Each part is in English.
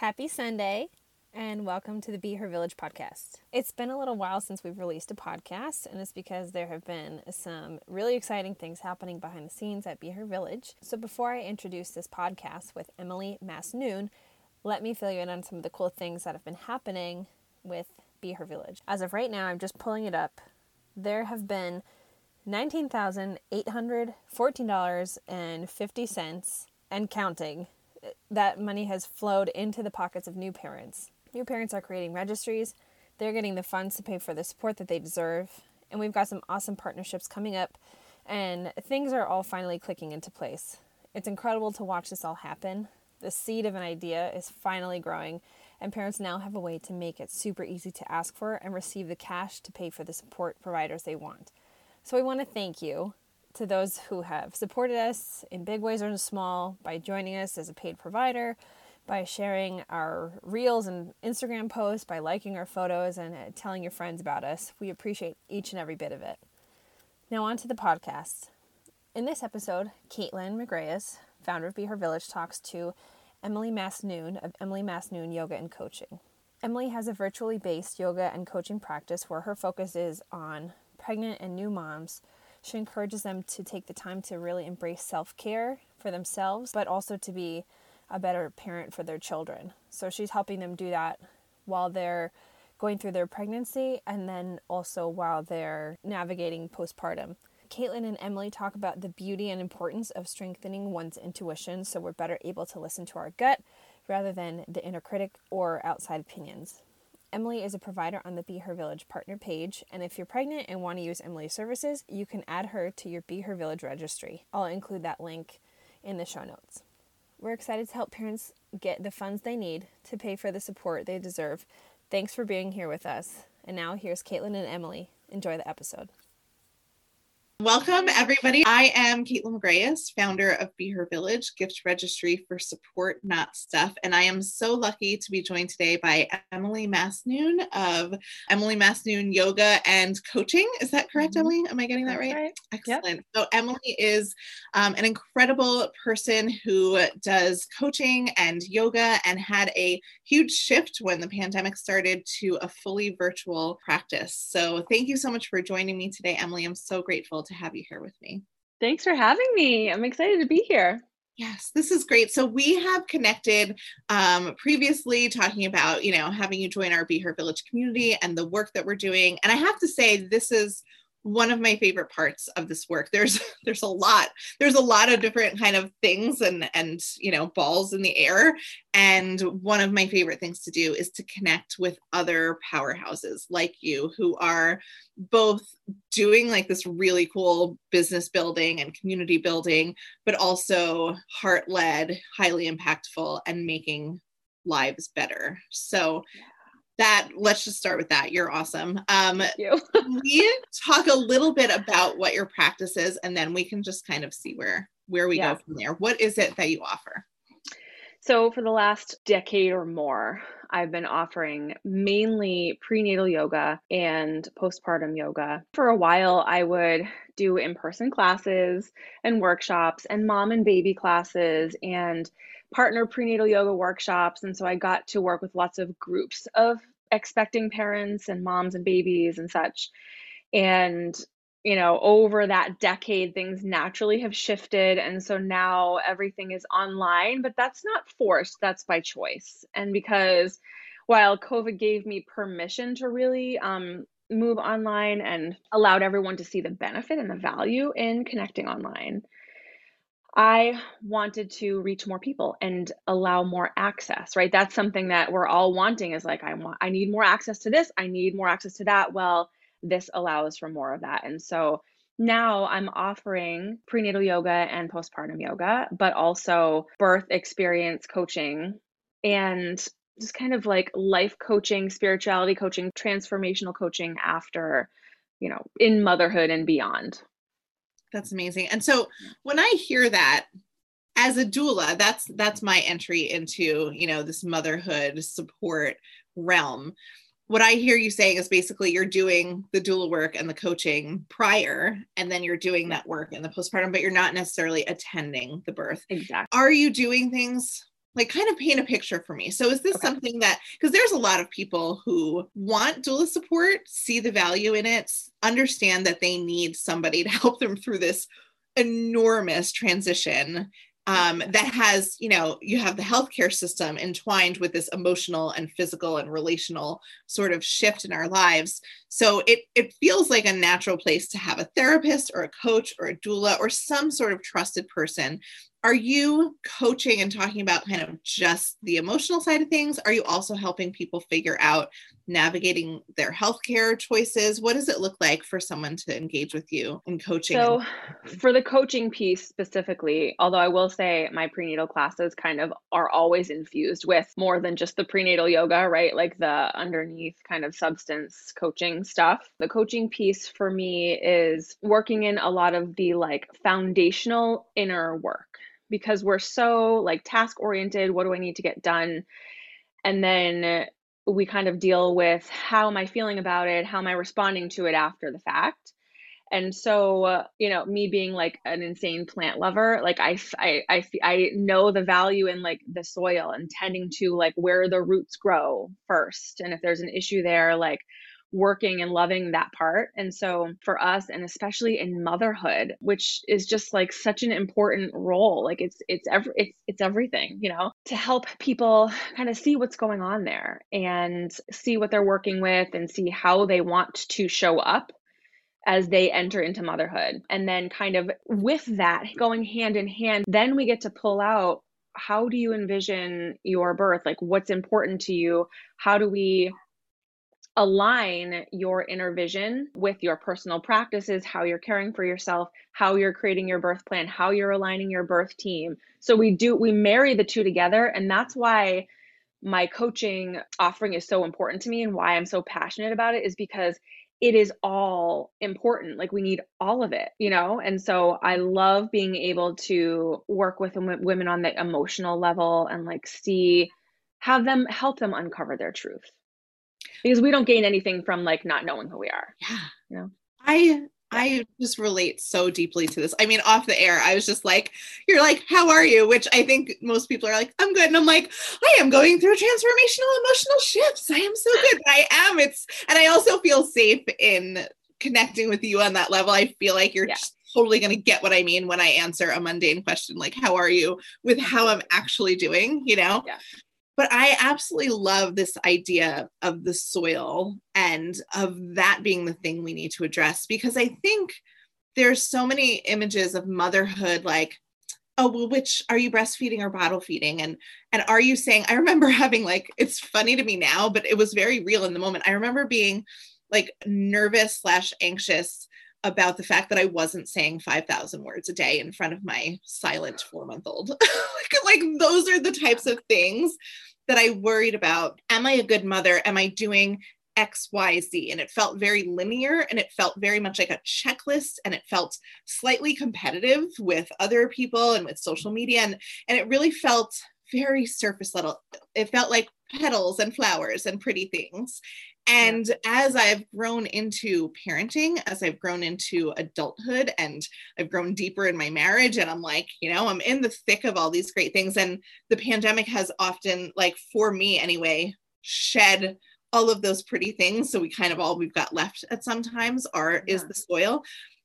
Happy Sunday and welcome to the Be Her Village podcast. It's been a little while since we've released a podcast, and it's because there have been some really exciting things happening behind the scenes at Be Her Village. So, before I introduce this podcast with Emily Masnoon, let me fill you in on some of the cool things that have been happening with Be Her Village. As of right now, I'm just pulling it up. There have been $19,814.50 and counting. That money has flowed into the pockets of new parents. New parents are creating registries. They're getting the funds to pay for the support that they deserve. And we've got some awesome partnerships coming up, and things are all finally clicking into place. It's incredible to watch this all happen. The seed of an idea is finally growing, and parents now have a way to make it super easy to ask for and receive the cash to pay for the support providers they want. So, we want to thank you to those who have supported us in big ways or in small by joining us as a paid provider by sharing our reels and Instagram posts, by liking our photos, and uh, telling your friends about us. We appreciate each and every bit of it. Now, on to the podcast. In this episode, Kaitlin McGreyes, founder of Be Her Village, talks to Emily Masnoon of Emily Masnoon Yoga and Coaching. Emily has a virtually based yoga and coaching practice where her focus is on pregnant and new moms. She encourages them to take the time to really embrace self care for themselves, but also to be a better parent for their children. So she's helping them do that while they're going through their pregnancy and then also while they're navigating postpartum. Kaitlin and Emily talk about the beauty and importance of strengthening one's intuition so we're better able to listen to our gut rather than the inner critic or outside opinions. Emily is a provider on the Be Her Village partner page, and if you're pregnant and want to use Emily's services, you can add her to your Be Her Village registry. I'll include that link in the show notes. We're excited to help parents get the funds they need to pay for the support they deserve. Thanks for being here with us. And now here's Kaitlin and Emily. Enjoy the episode. Welcome, everybody. I am Kaitlin McGreyes, founder of Be Her Village, gift registry for support, not stuff. And I am so lucky to be joined today by Emily Masnoon of Emily Masnoon Yoga and Coaching. Is that correct, mm-hmm. Emily? Am I getting that right? right? Excellent. Yep. So, Emily is um, an incredible person who does coaching and yoga and had a huge shift when the pandemic started to a fully virtual practice. So, thank you so much for joining me today, Emily. I'm so grateful to have you here with me. Thanks for having me. I'm excited to be here. Yes, this is great. So we have connected um, previously talking about, you know, having you join our Be Her Village community and the work that we're doing. And I have to say, this is one of my favorite parts of this work. There's there's a lot there's a lot of different kind of things and and you know balls in the air. And one of my favorite things to do is to connect with other powerhouses like you who are both doing like this really cool business building and community building but also heart led highly impactful and making lives better. So that let's just start with that you're awesome um you. we talk a little bit about what your practice is and then we can just kind of see where where we yeah. go from there what is it that you offer so for the last decade or more I've been offering mainly prenatal yoga and postpartum yoga. For a while, I would do in person classes and workshops and mom and baby classes and partner prenatal yoga workshops. And so I got to work with lots of groups of expecting parents and moms and babies and such. And, you know, over that decade, things naturally have shifted. And so now everything is online, but that's not forced, that's by choice. And because while COVID gave me permission to really um, move online and allowed everyone to see the benefit and the value in connecting online, I wanted to reach more people and allow more access, right? That's something that we're all wanting is like I want I need more access to this, I need more access to that. Well, this allows for more of that. And so now I'm offering prenatal yoga and postpartum yoga, but also birth experience coaching and just kind of like life coaching, spirituality coaching, transformational coaching after, you know, in motherhood and beyond. That's amazing. And so when I hear that as a doula, that's that's my entry into, you know, this motherhood support realm. What I hear you saying is basically you're doing the doula work and the coaching prior, and then you're doing that work in the postpartum, but you're not necessarily attending the birth. Exactly. Are you doing things like kind of paint a picture for me. So is this okay. something that because there's a lot of people who want doula support, see the value in it, understand that they need somebody to help them through this enormous transition um, that has, you know, you have the healthcare system entwined with this emotional and physical and relational sort of shift in our lives. So it it feels like a natural place to have a therapist or a coach or a doula or some sort of trusted person are you coaching and talking about kind of just the emotional side of things? Are you also helping people figure out navigating their healthcare choices? What does it look like for someone to engage with you in coaching? So, for the coaching piece specifically, although I will say my prenatal classes kind of are always infused with more than just the prenatal yoga, right? Like the underneath kind of substance coaching stuff. The coaching piece for me is working in a lot of the like foundational inner work because we're so like task oriented what do i need to get done and then we kind of deal with how am i feeling about it how am i responding to it after the fact. And so uh, you know me being like an insane plant lover like I, I i i know the value in like the soil and tending to like where the roots grow first. And if there's an issue there like working and loving that part. And so for us and especially in motherhood, which is just like such an important role, like it's it's every it's it's everything, you know, to help people kind of see what's going on there and see what they're working with and see how they want to show up as they enter into motherhood. And then kind of with that going hand in hand, then we get to pull out how do you envision your birth? Like what's important to you? How do we align your inner vision with your personal practices, how you're caring for yourself, how you're creating your birth plan, how you're aligning your birth team. So we do we marry the two together and that's why my coaching offering is so important to me and why I'm so passionate about it is because it is all important. Like we need all of it, you know? And so I love being able to work with women on the emotional level and like see have them help them uncover their truth because we don't gain anything from like not knowing who we are. Yeah. You know? I I just relate so deeply to this. I mean, off the air, I was just like, you're like, how are you? Which I think most people are like, I'm good. And I'm like, I am going through transformational emotional shifts. I am so good. I am. It's, and I also feel safe in connecting with you on that level. I feel like you're yeah. totally going to get what I mean when I answer a mundane question like, how are you with how I'm actually doing, you know? Yeah but I absolutely love this idea of the soil and of that being the thing we need to address because I think there's so many images of motherhood like oh well which are you breastfeeding or bottle feeding? And and are you saying i remember having like it's funny to me now but it was very real in the moment. I remember being like nervous slash anxious about the fact that I wasn't saying 5,000 words a day in front of my silent four month old. like, like, those are the types of things that I worried about. Am I a good mother? Am I doing X, Y, Z? And it felt very linear and it felt very much like a checklist and it felt slightly competitive with other people and with social media. And, and it really felt very surface level. It felt like petals and flowers and pretty things. And yeah. as I've grown into parenting, as I've grown into adulthood, and I've grown deeper in my marriage, and I'm like, you know, I'm in the thick of all these great things. And the pandemic has often, like for me anyway, shed all of those pretty things. So we kind of all we've got left at sometimes are yeah. is the soil.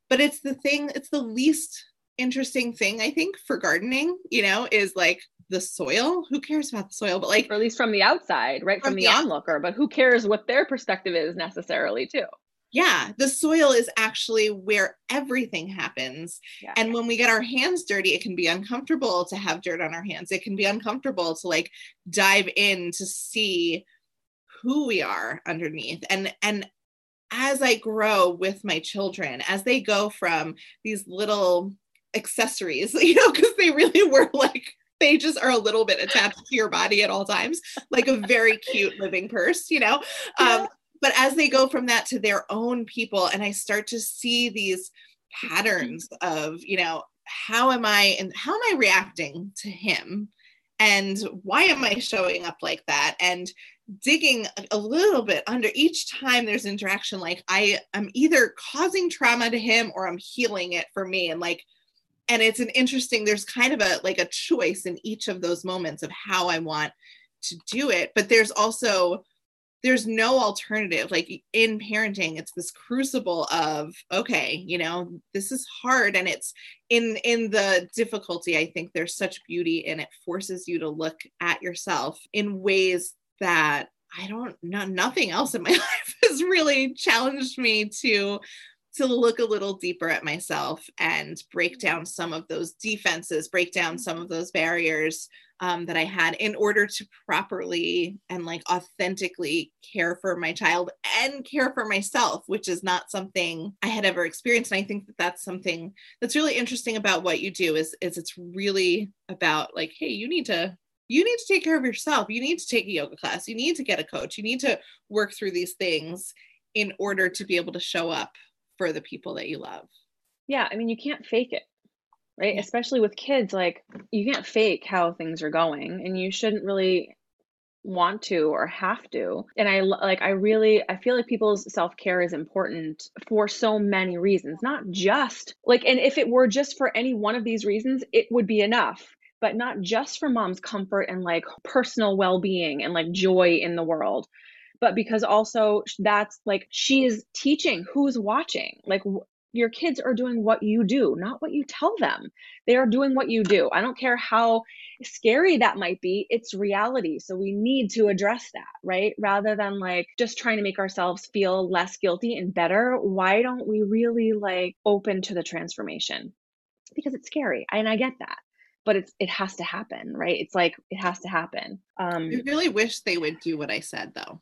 But it's the thing, it's the least interesting thing, I think, for gardening, you know, is like the soil. Who cares about the soil? But like, or at least from the outside, right? From, from the, the onlooker, but who cares what their perspective is necessarily, too? Yeah, the soil is actually where everything happens. Yeah. And when we get our hands dirty, it can be uncomfortable to have dirt on our hands. It can be uncomfortable to like dive in to see who we are underneath. And and as I grow with my children, as they go from these little accessories, you know, because they really were like they just are a little bit attached to your body at all times, like a very cute living purse, you know? Yeah. Um, but as they go from that to their own people, and I start to see these patterns of, you know, how am I and how am I reacting to him? And why am I showing up like that? And digging a little bit under each time there's interaction, like I am either causing trauma to him or I'm healing it for me. And like and it's an interesting there's kind of a like a choice in each of those moments of how i want to do it but there's also there's no alternative. Like in parenting it's this crucible of okay you know this is hard and it's in in the difficulty i think there's such beauty and it forces you to look at yourself in ways that i don't know nothing else in my life has really challenged me to to look a little deeper at myself and break down some of those defenses, break down some of those barriers um, that I had in order to properly and like authentically care for my child and care for myself, which is not something I had ever experienced. And I think that that's something that's really interesting about what you do is, is it's really about like, hey, you need to you need to take care of yourself. You need to take a yoga class. You need to get a coach. You need to work through these things in order to be able to show up for the people that you love. Yeah, I mean, you can't fake it, right? Yeah. Especially with kids, like you can't fake how things are going, and you shouldn't really want to or have to and i like i really i feel like people's self-care is important for so many reasons not just like and if it were just for any one of these reasons it would be enough but not just for mom's comfort and like personal well-being and like joy in the world but because also that's like she is teaching who's watching. Like your kids are doing what you do, not what you tell them. They are doing what you do. I don't care how scary that might be, it's reality. So we need to address that, right? Rather than like just trying to make ourselves feel less guilty and better, why don't we really like open to the transformation? Because it's scary. And I get that. But it's it has to happen, right? It's like it has to happen. Um I really wish they would do what I said though.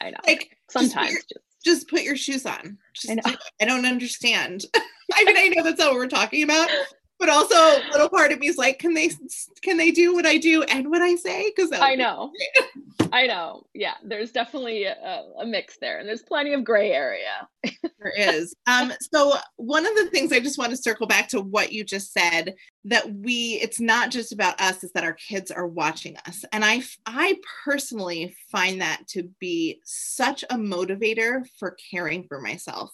I know. Like sometimes just, just, just put your shoes on. Just I, know. Do I don't understand. I mean, I know that's not what we're talking about, but also a little part of me is like, can they can they do what I do and what I say? Because I know. I know. Yeah, there's definitely a, a, mix there, and there's plenty of gray area. there is. Um, so one of the things I just want to circle back to what you just said that we it's not just about us is that our kids are watching us. And i i personally find that to be such a motivator for caring for myself.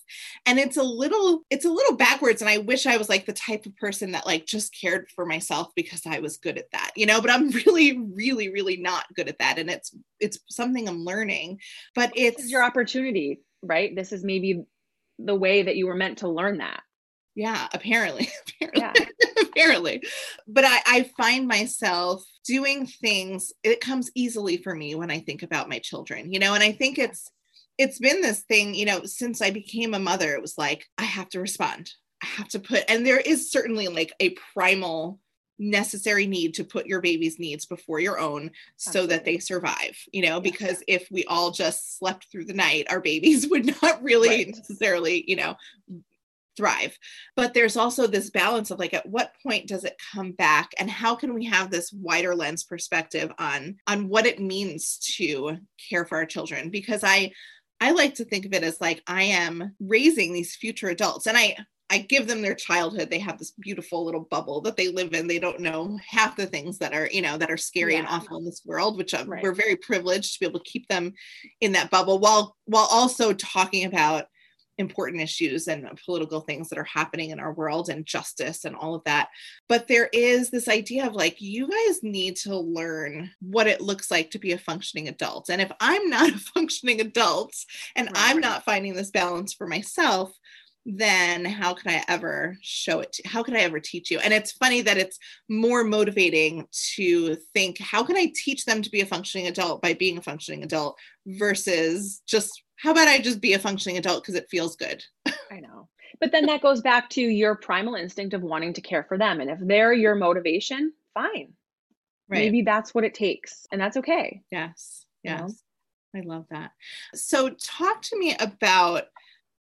And it's a little it's a little backwards and i wish i was like the type of person that like just cared for myself because i was good at that you know but i'm really really really not good at that and it's it's something i'm learning. But it's your opportunity right? This is maybe the way that you were meant to learn that yeah apparently apparently, yeah. apparently. but I, I find myself doing things it comes easily for me when i think about my children you know and i think it's it's been this thing you know since i became a mother it was like i have to respond i have to put and there is certainly like a primal necessary need to put your baby's needs before your own so that they survive you know yeah. because if we all just slept through the night our babies would not really right. necessarily you know thrive but there's also this balance of like at what point does it come back and how can we have this wider lens perspective on on what it means to care for our children because i i like to think of it as like i am raising these future adults and i I give them their childhood. They have this beautiful little bubble that they live in. They don't know half the things that are, you know, that are scary yeah. and awful in this world, which uh, right. we're very privileged to be able to keep them in that bubble while while also talking about important issues and political things that are happening in our world and justice and all of that. But there is this idea of like, you guys need to learn what it looks like to be a functioning adult. And if I'm not a functioning adult and right. I'm not finding this balance for myself, then how can I ever show it? To, how can I ever teach you? And it's funny that it's more motivating to think, how can I teach them to be a functioning adult by being a functioning adult versus just how about I just be a functioning adult because it feels good? I know. But then that goes back to your primal instinct of wanting to care for them. And if they're your motivation, fine. Right. Maybe that's what it takes. And that's okay. Yes. Yes. You know? I love that. So, talk to me about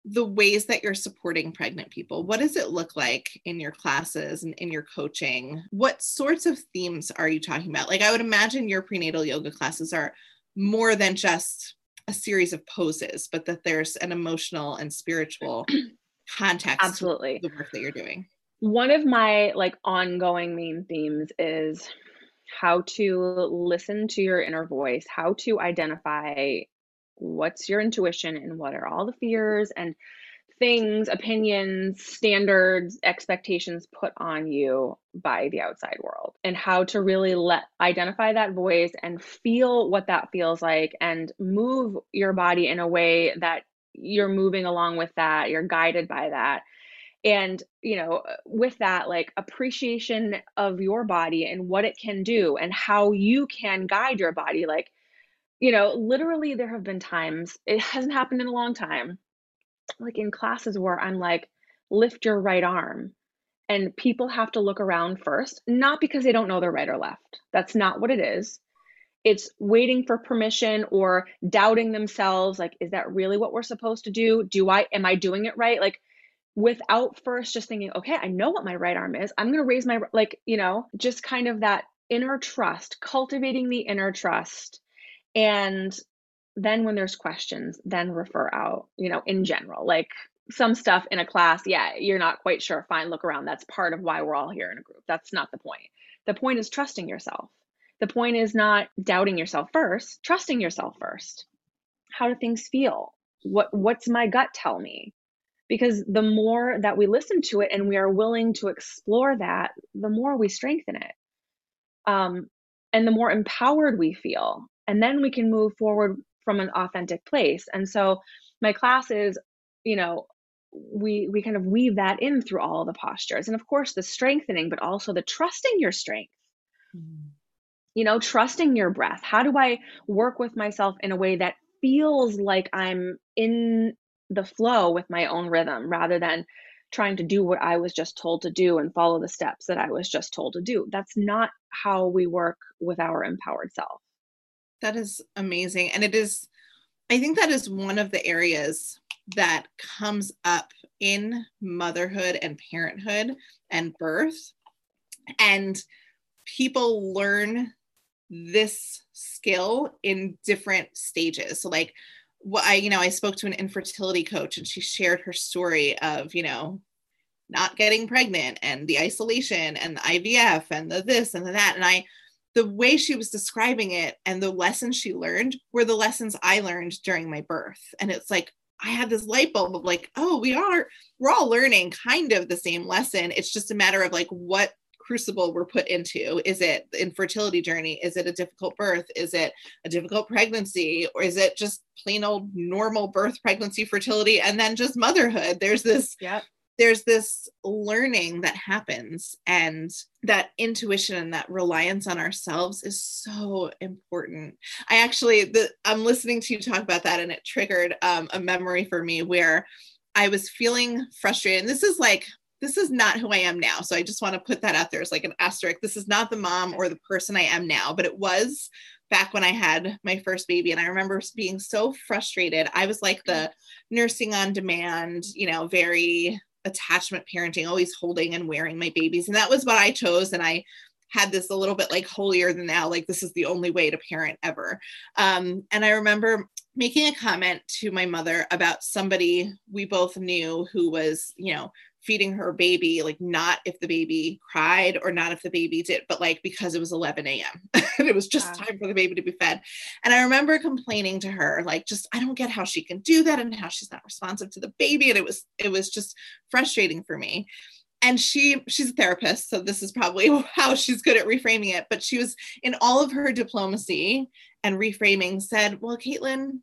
the ways that you're supporting pregnant people. What does it look like in your classes and in your coaching? What sorts of themes are you talking about? Like, I would imagine your prenatal yoga classes are more than just a series of poses, but that there's an emotional and spiritual context absolutely the work that you're doing. One of my like ongoing main themes is how to listen to your inner voice, how to identify what's your intuition and what are all the fears and things, opinions, standards, expectations put on you by the outside world and how to really let identify that voice and feel what that feels like and move your body in a way that you're moving along with that, you're guided by that. And, you know, with that, like appreciation of your body and what it can do and how you can guide your body. Like, you know, literally, there have been times, it hasn't happened in a long time, like in classes where I'm like, lift your right arm. And people have to look around first, not because they don't know their right or left. That's not what it is. It's waiting for permission or doubting themselves. Like, is that really what we're supposed to do? Do I, am I doing it right? Like, without first just thinking, okay, I know what my right arm is. I'm going to raise my, like, you know, just kind of that inner trust, cultivating the inner trust. And then when there's questions, then refer out, you know, in general, like some stuff in a class, yeah, you're not quite sure. Fine, look around. That's part of why we're all here in a group. That's not the point. The point is trusting yourself. The point is not doubting yourself first, trusting yourself first. How do things feel? What what's my gut tell me? because the more that we listen to it and we are willing to explore that the more we strengthen it um, and the more empowered we feel and then we can move forward from an authentic place and so my classes you know we we kind of weave that in through all the postures and of course the strengthening but also the trusting your strength mm-hmm. you know trusting your breath how do i work with myself in a way that feels like i'm in the flow with my own rhythm rather than trying to do what I was just told to do and follow the steps that I was just told to do. That's not how we work with our empowered self. That is amazing. And it is, I think that is one of the areas that comes up in motherhood and parenthood and birth. And people learn this skill in different stages. So, like, what I, you know, I spoke to an infertility coach and she shared her story of, you know, not getting pregnant and the isolation and the IVF and the this and the that. And I, the way she was describing it and the lessons she learned were the lessons I learned during my birth. And it's like, I had this light bulb of like, oh, we are, we're all learning kind of the same lesson. It's just a matter of like what crucible we're put into. Is it the infertility journey? Is it a difficult birth? Is it a difficult pregnancy? Or is it just plain old normal birth, pregnancy, fertility, and then just motherhood? There's this yep. There's this learning that happens and that intuition and that reliance on ourselves is so important i actually the i'm listening to you talk about that and it triggered um, a memory for me where i was feeling frustrated and this is like this is not who I am now. So I just want to put that out there as like an asterisk. This is not the mom or the person I am now, but it was back when I had my first baby. And I remember being so frustrated. I was like the nursing on demand, you know, very attachment parenting, always holding and wearing my babies. And that was what I chose. And I had this a little bit like holier than thou, like this is the only way to parent ever. Um, and I remember making a comment to my mother about somebody we both knew who was, you know, feeding her baby, like not if the baby cried or not if the baby did, but like because it was 11 a.m. and it was just wow. time for the baby to be fed. And I remember complaining to her, like, just I don't get how she can do that and how she's not responsive to the baby. And it was, it was just frustrating for me. And she, she's a therapist, so this is probably how she's good at reframing it. But she was in all of her diplomacy and reframing said, Well, Kaitlin,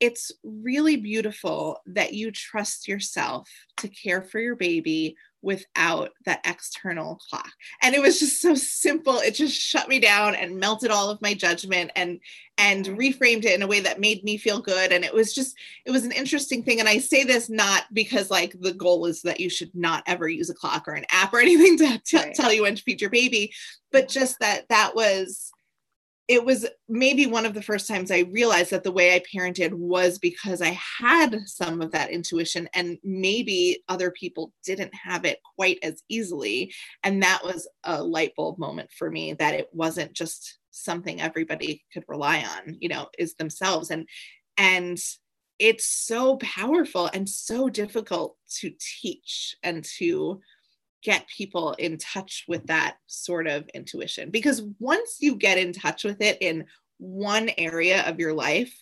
it's really beautiful that you trust yourself to care for your baby without that external clock. And it was just so simple. It just shut me down and melted all of my judgment and and mm-hmm. reframed it in a way that made me feel good and it was just it was an interesting thing and I say this not because like the goal is that you should not ever use a clock or an app or anything to t- right. tell you when to feed your baby, but just that that was it was maybe one of the first times I realized that the way I parented was because I had some of that intuition, and maybe other people didn't have it quite as easily. And that was a light bulb moment for me that it wasn't just something everybody could rely on, you know, is themselves. And, and, it's so powerful and so difficult to teach and to get people in touch with that sort of intuition because once you get in touch with it in one area of your life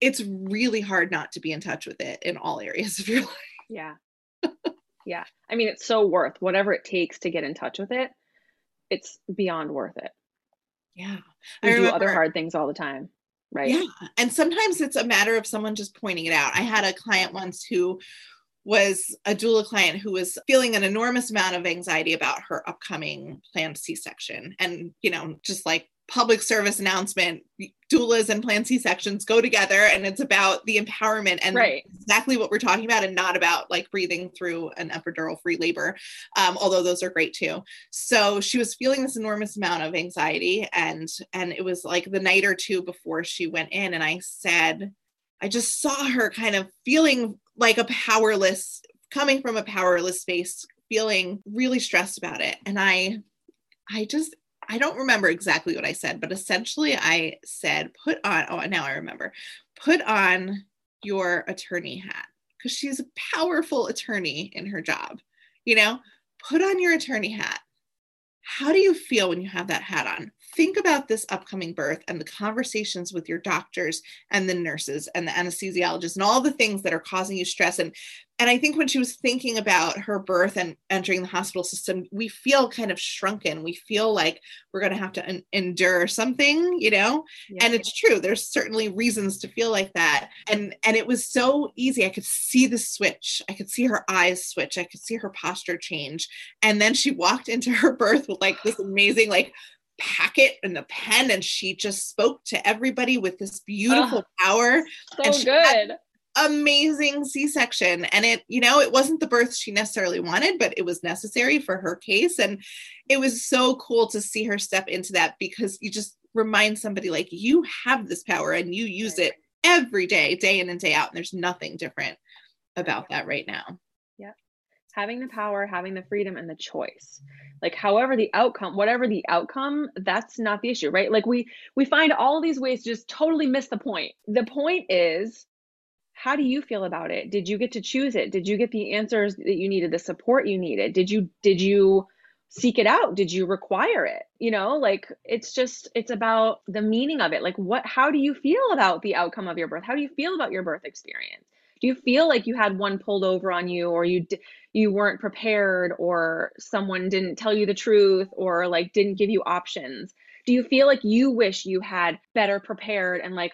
it's really hard not to be in touch with it in all areas of your life Yeah. yeah. I mean, it's so worth whatever it takes to get in touch with it. It's beyond worth it. Yeah. We I do remember- other hard things all the time. Right. Yeah. And sometimes it's a matter of someone just pointing it out. I had a client once who was a doula client who was feeling an enormous amount of anxiety about her upcoming planned C-section. And, you know, just like public service announcement, doulas and planned C-sections go together and it's about the empowerment and Right. exactly what we're talking about and not about like breathing through an epidural free labor um, although those are great too so she was feeling this enormous amount of anxiety and and it was like the night or two before she went in and i said i just saw her kind of feeling like a powerless coming from a powerless space feeling really stressed about it and i i just I don't remember exactly what I said, but essentially I said, put on, oh, now I remember, put on your attorney hat because she's a powerful attorney in her job. You know, put on your attorney hat. How do you feel when you have that hat on? Think about this upcoming birth and the conversations with your doctors and the nurses and the anesthesiologists and all the things that are causing you stress. And and I think when she was thinking about her birth and entering the hospital system, we feel kind of shrunken. We feel like we're going to have to en- endure something, you know? Yeah. and it's true there's certainly reasons to feel like that and and it was so easy i could see the switch i could see her eyes switch i could see her posture change and then she walked into her birth with like this amazing like packet and the pen and she just spoke to everybody with this beautiful power so and she good. amazing c-section. And it you know it wasn't the birth she necessarily wanted but it was necessary for her case. And it was so cool to see her step into that because you just remind somebody like you have this power and you use it every day day in and day out. And there's nothing different about that right now having the power, having the freedom and the choice. Like however the outcome, whatever the outcome, that's not the issue, right? Like we we find all these ways to just totally miss the point. The point is how do you feel about it? Did you get to choose it? Did you get the answers that you needed, the support you needed? Did you did you seek it out? Did you require it? You know, like it's just it's about the meaning of it. Like what how do you feel about the outcome of your birth? How do you feel about your birth experience? Do you feel like you had one pulled over on you or you you weren't prepared or someone didn't tell you the truth or like didn't give you options? Do you feel like you wish you had better prepared and like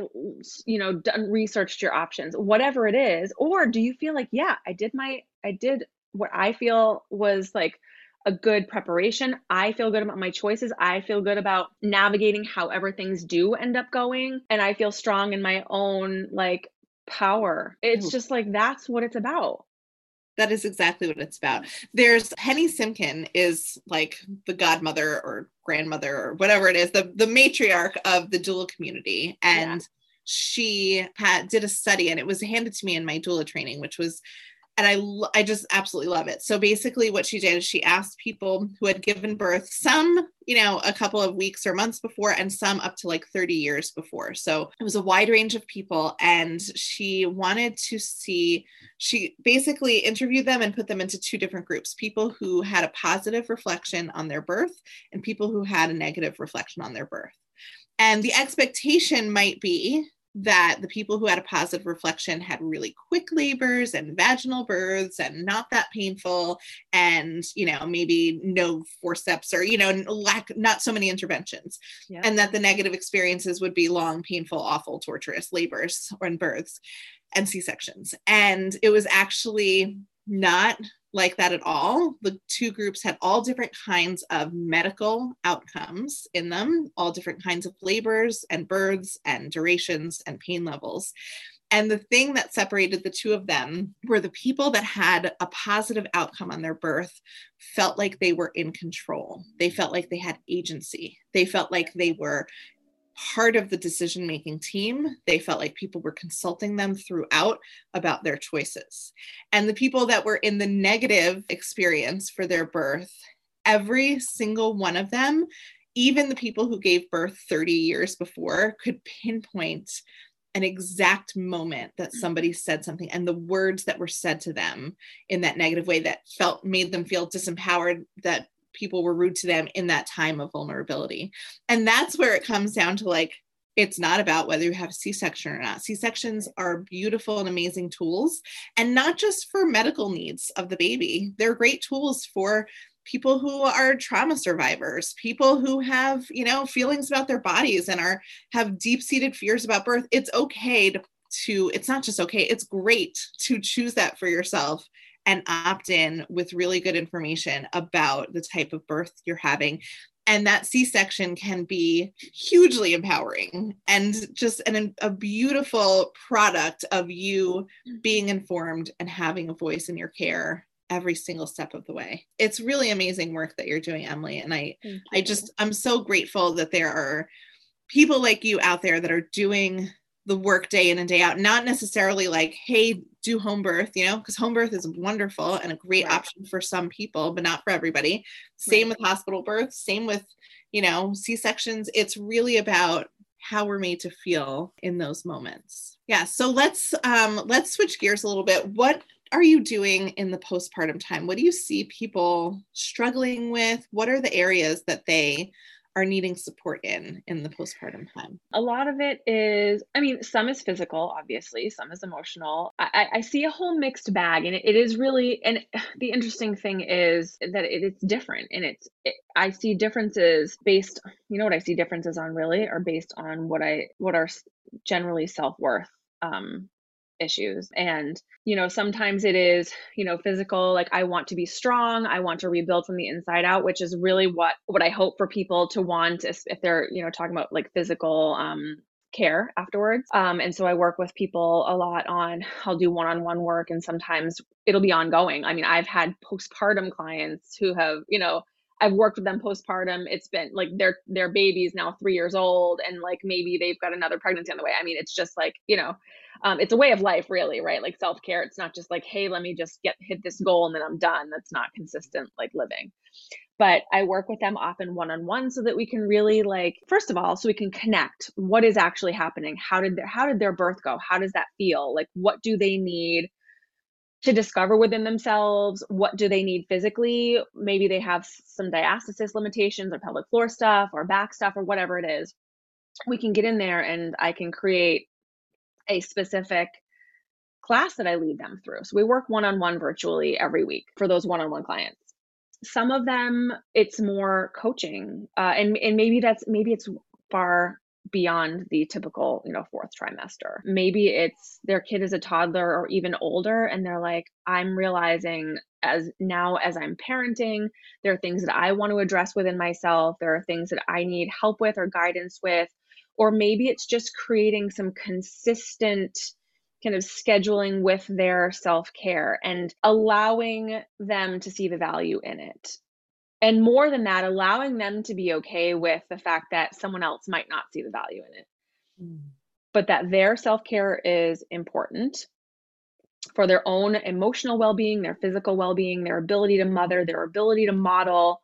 you know done researched your options whatever it is or do you feel like yeah I did my I did what I feel was like a good preparation. I feel good about my choices. I feel good about navigating however things do end up going. And I feel strong in my own like power. It's Ooh. just like that's what it's about. that is exactly what it's about there's penny simkin is like the godmother or grandmother or whatever it is the the matriarch of the doula community and she had did a study and it was handed to me in my doula training which was and I, I just absolutely love it. So basically, what she did is she asked people who had given birth, some, you know, a couple of weeks or months before, and some up to like 30 years before. So it was a wide range of people. And she wanted to see, she basically interviewed them and put them into two different groups people who had a positive reflection on their birth and people who had a negative reflection on their birth. And the expectation might be that the people who had a positive reflection had really quick labors and vaginal births and not that painful. And you know maybe no forceps or you know lack not so many interventions. Yeah. and that the negative experiences would be long painful awful torturous labors or and births and c-sections and it was actually not like that at all. The two groups had all different kinds of medical outcomes in them, all different kinds of labors and births and durations and pain levels. And the thing that separated the two of them were the people that had a positive outcome on their birth felt like they were in control. They felt like they had agency. They felt like they were part of the decision making team. They felt like people were consulting them throughout about their choices. And the people that were in the negative experience for their birth, every single one of them, even the people who gave birth 30 years before, could pinpoint an exact moment that mm. somebody said something and the words that were said to them in that negative way that felt made them feel disempowered that people were rude to them in that time of vulnerability. And that's where it comes down to like It's not about whether you have a C section or not. C sections are beautiful and amazing tools, and not just for medical needs of the baby, they're great tools for people who are trauma survivors people who have you know feelings about their bodies and are have deep seated fears about birth. It's okay to, to it's not just okay it's great to choose that for yourself and opt in with really good information about the type of birth you're having and that c-section can be hugely empowering and just an, a beautiful product of you being informed and having a voice in your care every single step of the way. It's really amazing work that you're doing, Emily. And I I just I'm so grateful that there are people like you out there that are doing the work day in and day out, not necessarily like, hey, do home birth, you know, because home birth is wonderful and a great right. option for some people, but not for everybody. Same right. with hospital birth, same with, you know, C-sections. It's really about how we're made to feel in those moments. Yeah. So let's um let's switch gears a little bit. What are you doing in the postpartum time? What do you see people struggling with? What are the areas that they are needing support in in the postpartum time? A lot of it is, I mean, some is physical, obviously, some is emotional. I, I see a whole mixed bag, and it, it is really, and the interesting thing is that it, it's different, and it's, it, I see differences based, you know, what I see differences on really are based on what I, what are generally self worth um, issues. And you know sometimes it is you know physical like i want to be strong i want to rebuild from the inside out which is really what what i hope for people to want if, they're you know talking about like physical um care afterwards. Um and so i work with people a lot on i'll do one-on-one work and sometimes it'll be ongoing. I mean i've had postpartum clients who have you know I've worked with them postpartum. It's been like their their baby's now three years old, and like maybe they've got another pregnancy on the way. I mean, it's just like you know, um, it's a way of life really right? Like self-care. It's not just like hey let me just get hit this goal and then i'm done. That's not consistent like living. But i work with them often one-on-one so that we can really like first of all so we can connect what is actually happening. How did their how did their birth go? How does that feel? Like what do they need to discover within themselves what do they need physically maybe they have some diastasis limitations or pelvic floor stuff or back stuff or whatever it is we can get in there and i can create a specific class that I lead them through. So we work one on one virtually every week for those one on one clients. Some of them, it's more coaching, uh, and and maybe that's maybe it's far beyond the typical you know fourth trimester. Maybe it's their kid is a toddler or even older and they're like i'm realizing as now as i'm parenting there are things that i want to address within myself. There are things that i need help with or guidance with. Or maybe it's just creating some consistent kind of scheduling with their self care and allowing them to see the value in it. And more than that, allowing them to be okay with the fact that someone else might not see the value in it, mm. but that their self care is important for their own emotional well being, their physical well being, their ability to mother, their ability to model,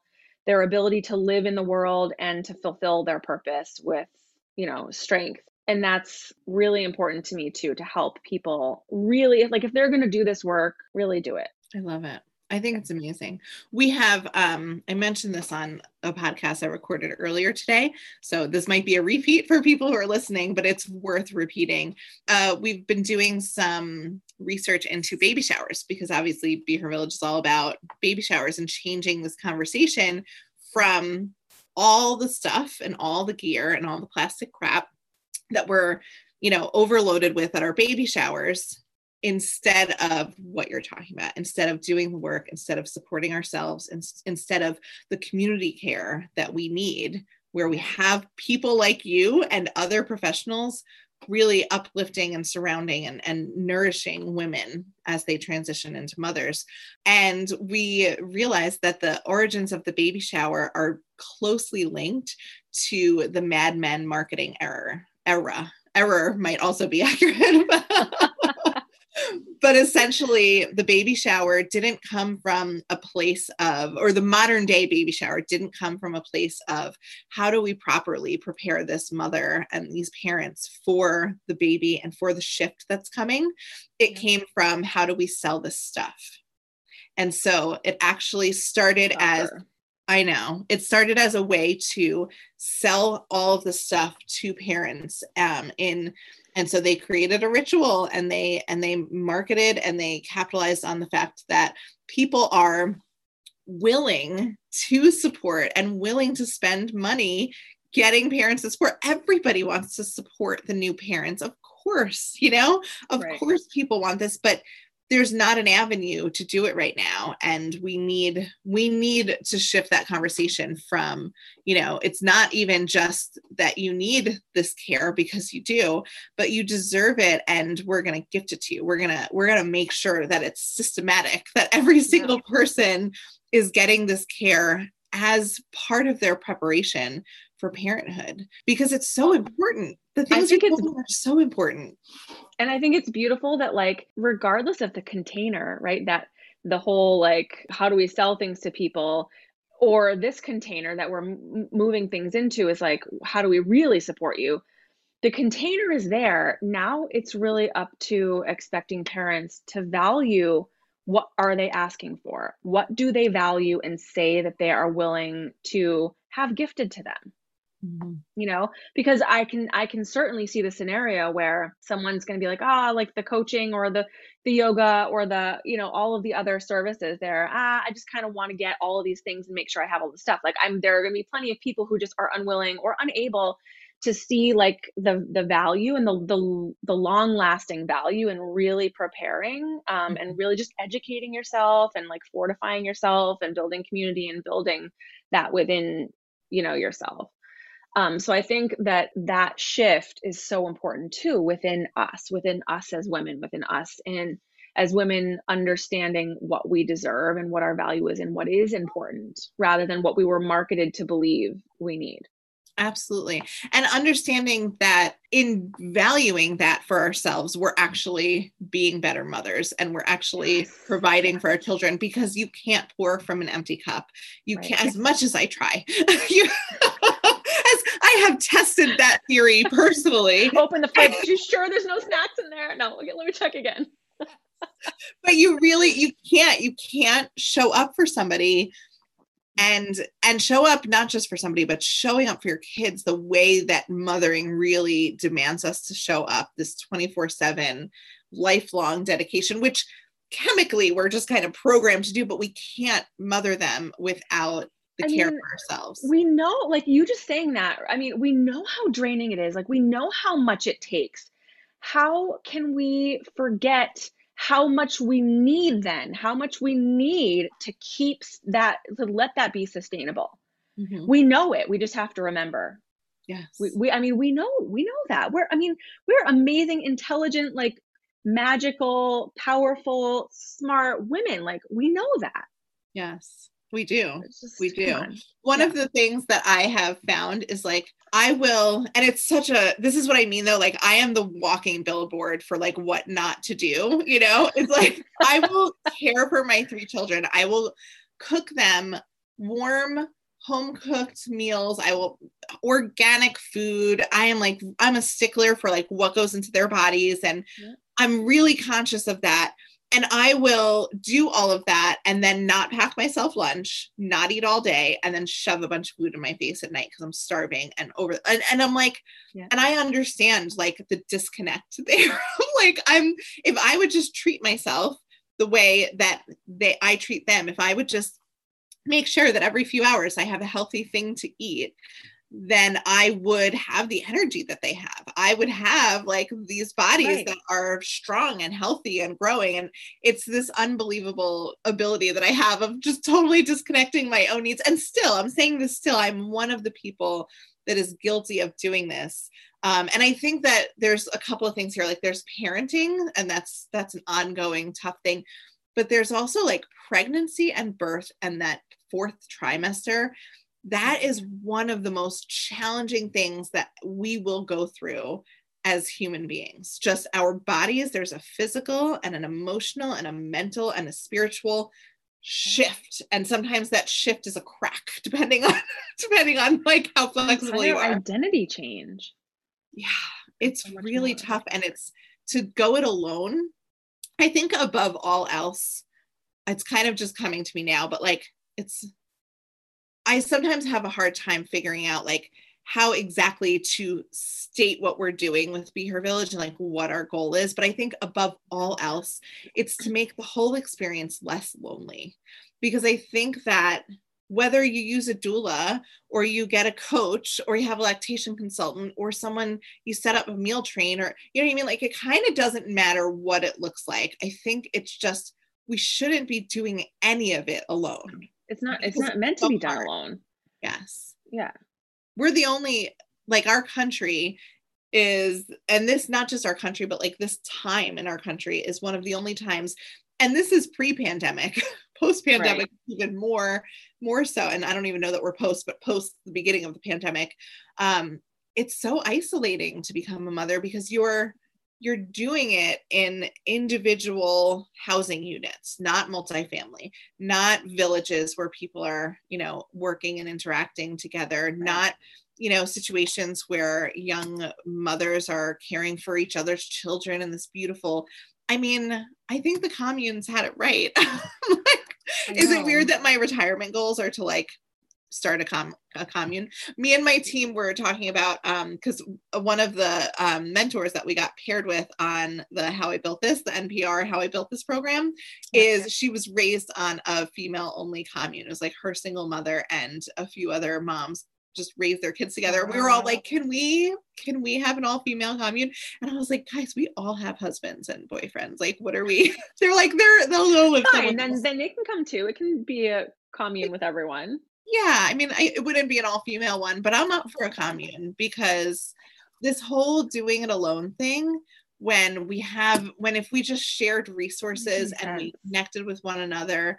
their ability to live in the world and to fulfill their purpose with you know, strength. And that's really important to me too, to help people really, like, if they're going to do this work, really do it. I love it. I think it's amazing. We have, um, I mentioned this on a podcast I recorded earlier today. So this might be a repeat for people who are listening, but it's worth repeating. Uh, we've been doing some research into baby showers because obviously Be Her Village is all about baby showers and changing this conversation from all the stuff and all the gear and all the plastic crap that we're, you know, overloaded with at our baby showers instead of what you're talking about, instead of doing the work, instead of supporting ourselves, in, instead of the community care that we need, where we have people like you and other professionals really uplifting and surrounding and, and nourishing women as they transition into mothers. And we realize that the origins of the baby shower are closely linked to the Mad Men marketing error. Era. Error might also be accurate. But essentially the baby shower didn't come from a place of or the modern day baby shower didn't come from a place of how do we properly prepare this mother and these parents for the baby and for the shift that's coming? It came from how do we sell this stuff? And so it actually started as I know. It started as a way to sell all of the stuff to parents um, in and so they created a ritual and they and they marketed and they capitalized on the fact that people are willing to support and willing to spend money getting parents to support everybody wants to support the new parents of course you know of right. course people want this but there's not an avenue to do it right now and we need we need to shift that conversation from you know it's not even just that you need this care because you do but you deserve it and we're going to gift it to you we're going to we're going to make sure that it's systematic that every single yeah. person is getting this care as part of their preparation for parenthood because it's so important. The things you are so important. And I think it's beautiful that, like, regardless of the container, right? That the whole, like, how do we sell things to people? Or this container that we're m- moving things into is like, how do we really support you? The container is there. Now it's really up to expecting parents to value what are they asking for? What do they value and say that they are willing to have gifted to them? Mm-hmm. You know, because I can I can certainly see the scenario where someone's going to be like, ah, oh, like the coaching or the the yoga or the you know all of the other services there. Ah, I just kind of want to get all of these things and make sure I have all the stuff. Like I'm there are going to be plenty of people who just are unwilling or unable to see like the the value and the the, the long lasting value and really preparing um, and mm-hmm. really just educating yourself and like fortifying yourself and building community and building that within you know yourself um, so I think that that shift is so important too within us, within us as women, within us, and as women understanding what we deserve and what our value is and what is important, rather than what we were marketed to believe we need. Absolutely. And understanding that in valuing that for ourselves, we're actually being better mothers and we're actually providing for our children because you can't pour from an empty cup. You right. can't, as much as I try. you, I have tested that theory personally. Open the fridge. you sure there's no snacks in there? No, okay, let me check again. but you really you can't you can't show up for somebody and and show up not just for somebody but showing up for your kids the way that mothering really demands us to show up this 24/7 lifelong dedication which chemically we're just kind of programmed to do but we can't mother them without the I care mean, for ourselves. We know, like you just saying that, I mean, we know how draining it is. Like, we know how much it takes. How can we forget how much we need then? How much we need to keep that, to let that be sustainable? Mm-hmm. We know it. We just have to remember. Yes. We, we, I mean, we know, we know that. We're, I mean, we're amazing, intelligent, like magical, powerful, smart women. Like, we know that. Yes. We do. We do. One yeah. of the things that I have found is like, I will, and it's such a, this is what I mean though. Like, I am the walking billboard for like what not to do. You know, it's like, I will care for my three children. I will cook them warm, home cooked meals. I will organic food. I am like, I'm a stickler for like what goes into their bodies. And yeah. I'm really conscious of that and I will do all of that and then not pack myself lunch, not eat all day, and then shove a bunch of food in my face at night because I'm starving and over. And, and I'm like, yeah. and I understand like the disconnect there. like, I'm, if I would just treat myself the way that they, I treat them, if I would just make sure that every few hours I have a healthy thing to eat, then I would have the energy that they have. I would have like these bodies right. that are strong and healthy and growing. And it's this unbelievable ability that I have of just totally disconnecting my own needs. And still, I'm saying this still, I'm one of the people that is guilty of doing this. Um, and I think that there's a couple of things here. Like there's parenting, and that's that's an ongoing tough thing. But there's also like pregnancy and birth and that fourth trimester that is mm-hmm. one of the most challenging things that we will go through as human beings. Just our bodies, there's a physical and an emotional and a mental and a spiritual shift. And sometimes that shift is a crack depending on depending on like how flexible you are. identity change. Yeah it's so really more. tough and it's to go it alone i think above all else it's kind of just coming to me now but like it's I sometimes have a hard time figuring out like how exactly to state what we're doing with Be Her Village and like what our goal is. But I think above all else, it's to make the whole experience less lonely. Because I think that whether you use a doula or you get a coach or you have a lactation consultant or someone you set up a meal train or you know what I mean? Like it kind of doesn't matter what it looks like. I think it's just we shouldn't be doing any of it alone. It's not it's not meant to be done alone. Yes. Yeah we're the only like our country is and this not just our country but like this time in our country is one of the only times and this is pre-pandemic post-pandemic right. even more more so and i don't even know that we're post but post the beginning of the pandemic um it's so isolating to become a mother because you're you're doing it in individual housing units not multifamily not villages where people are you know working and interacting together right. not you know situations where young mothers are caring for each other's children in this beautiful i mean i think the communes had it right like, is it weird that my retirement goals are to like start a, com- a commune. Me and my team were talking about because um, one of the um, mentors that we got paired with on the How I Built This, the NPR How I Built This program, is she was raised on a female only commune. It was like her single mother and a few other moms just raised their kids together. We were all like, "Can we? Can we have an all-female commune?" And I was like, "Guys, we all have husbands and boyfriends. Like, what are we?" they're like, "They're they'll go with fine." Then then they can come too. It can be a commune with everyone yeah i mean I, it wouldn't be an all-female one but i'm up for a commune because this whole doing it alone thing when we have when if we just shared resources mm-hmm. and we connected with one another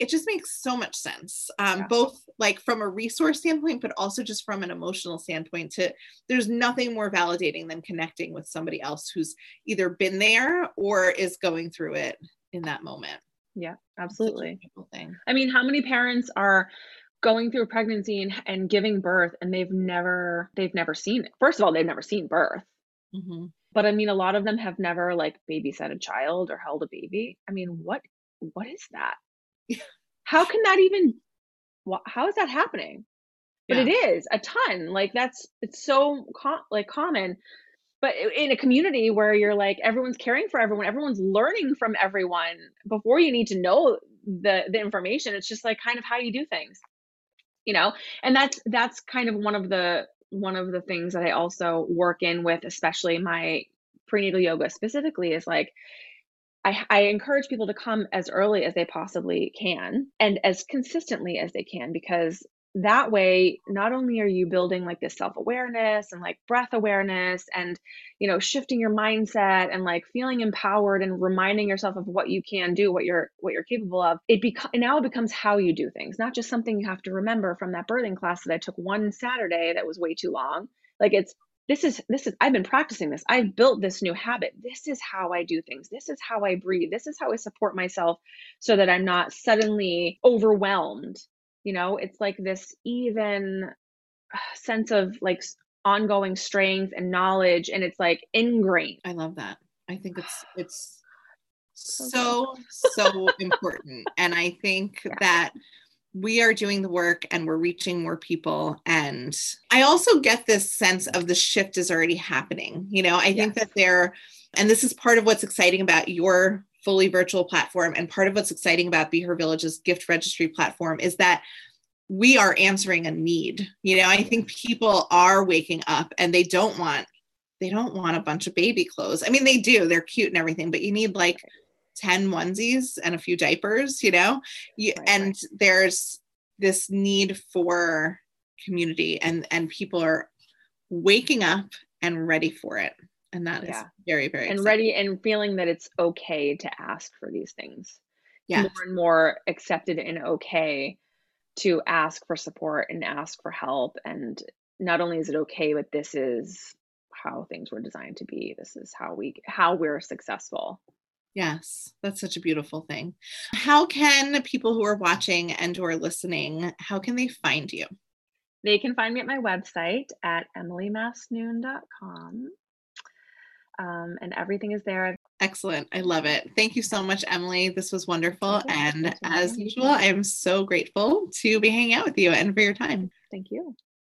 it just makes so much sense um, yeah. both like from a resource standpoint but also just from an emotional standpoint to there's nothing more validating than connecting with somebody else who's either been there or is going through it in that moment yeah absolutely i mean how many parents are going through a pregnancy and, and giving birth and they've never they've never seen it. First of all they've never seen birth. Mm-hmm. but i mean a lot of them have never like babysat a child or held a baby. I mean what what is that? How can that even how is that happening? But yeah. it is a ton. Like that's it's so com- like common. But in a community where you're like everyone's caring for everyone everyone's learning from everyone before you need to know the the information it's just like kind of how you do things you know? And that's that's kind of one of the one of the things that i also work in with especially my prenatal yoga specifically is like I, I encourage people to come as early as they possibly can and as consistently as they can because that way not only are you building like this self-awareness and like breath awareness and you know shifting your mindset and like feeling empowered and reminding yourself of what you can do what you're what you're capable of it becomes now it becomes how you do things not just something you have to remember from that birthing class that i took one saturday that was way too long. Like it's this is this is i've been practicing this. I've built this new habit. This is how i do things. This is how i breathe. This is how i support myself so that i'm not suddenly overwhelmed you know it's like this even uh, sense of like ongoing strength and knowledge and it's like ingrained i love that i think it's it's so so important and i think yeah. that we are doing the work and we're reaching more people and i also get this sense of the shift is already happening you know i yes. think that there and this is part of what's exciting about your fully virtual platform. And part of what's exciting about Be Her Village's gift registry platform is that we are answering a need. You know, I think people are waking up and they don't want they don't want a bunch of baby clothes. I mean, they do, they're cute and everything, but you need like 10 onesies and a few diapers, you know? You, right, and right. there's this need for community and and people are waking up and ready for it and that yeah. is very very and exciting. ready and feeling that it's okay to ask for these things. Yeah. More and more accepted and okay to ask for support and ask for help. And not only is it okay but this is how things were designed to be. This is how we how we're successful. Yes that's such a beautiful thing. How can people who are watching and or listening how can they find you? They can find me at my website at emilymasnoon.com um, and everything is there. Excellent. I love it. Thank you so much, Emily. This was wonderful. And as usual, I'm so grateful to be hanging out with you and for your time. Thank you.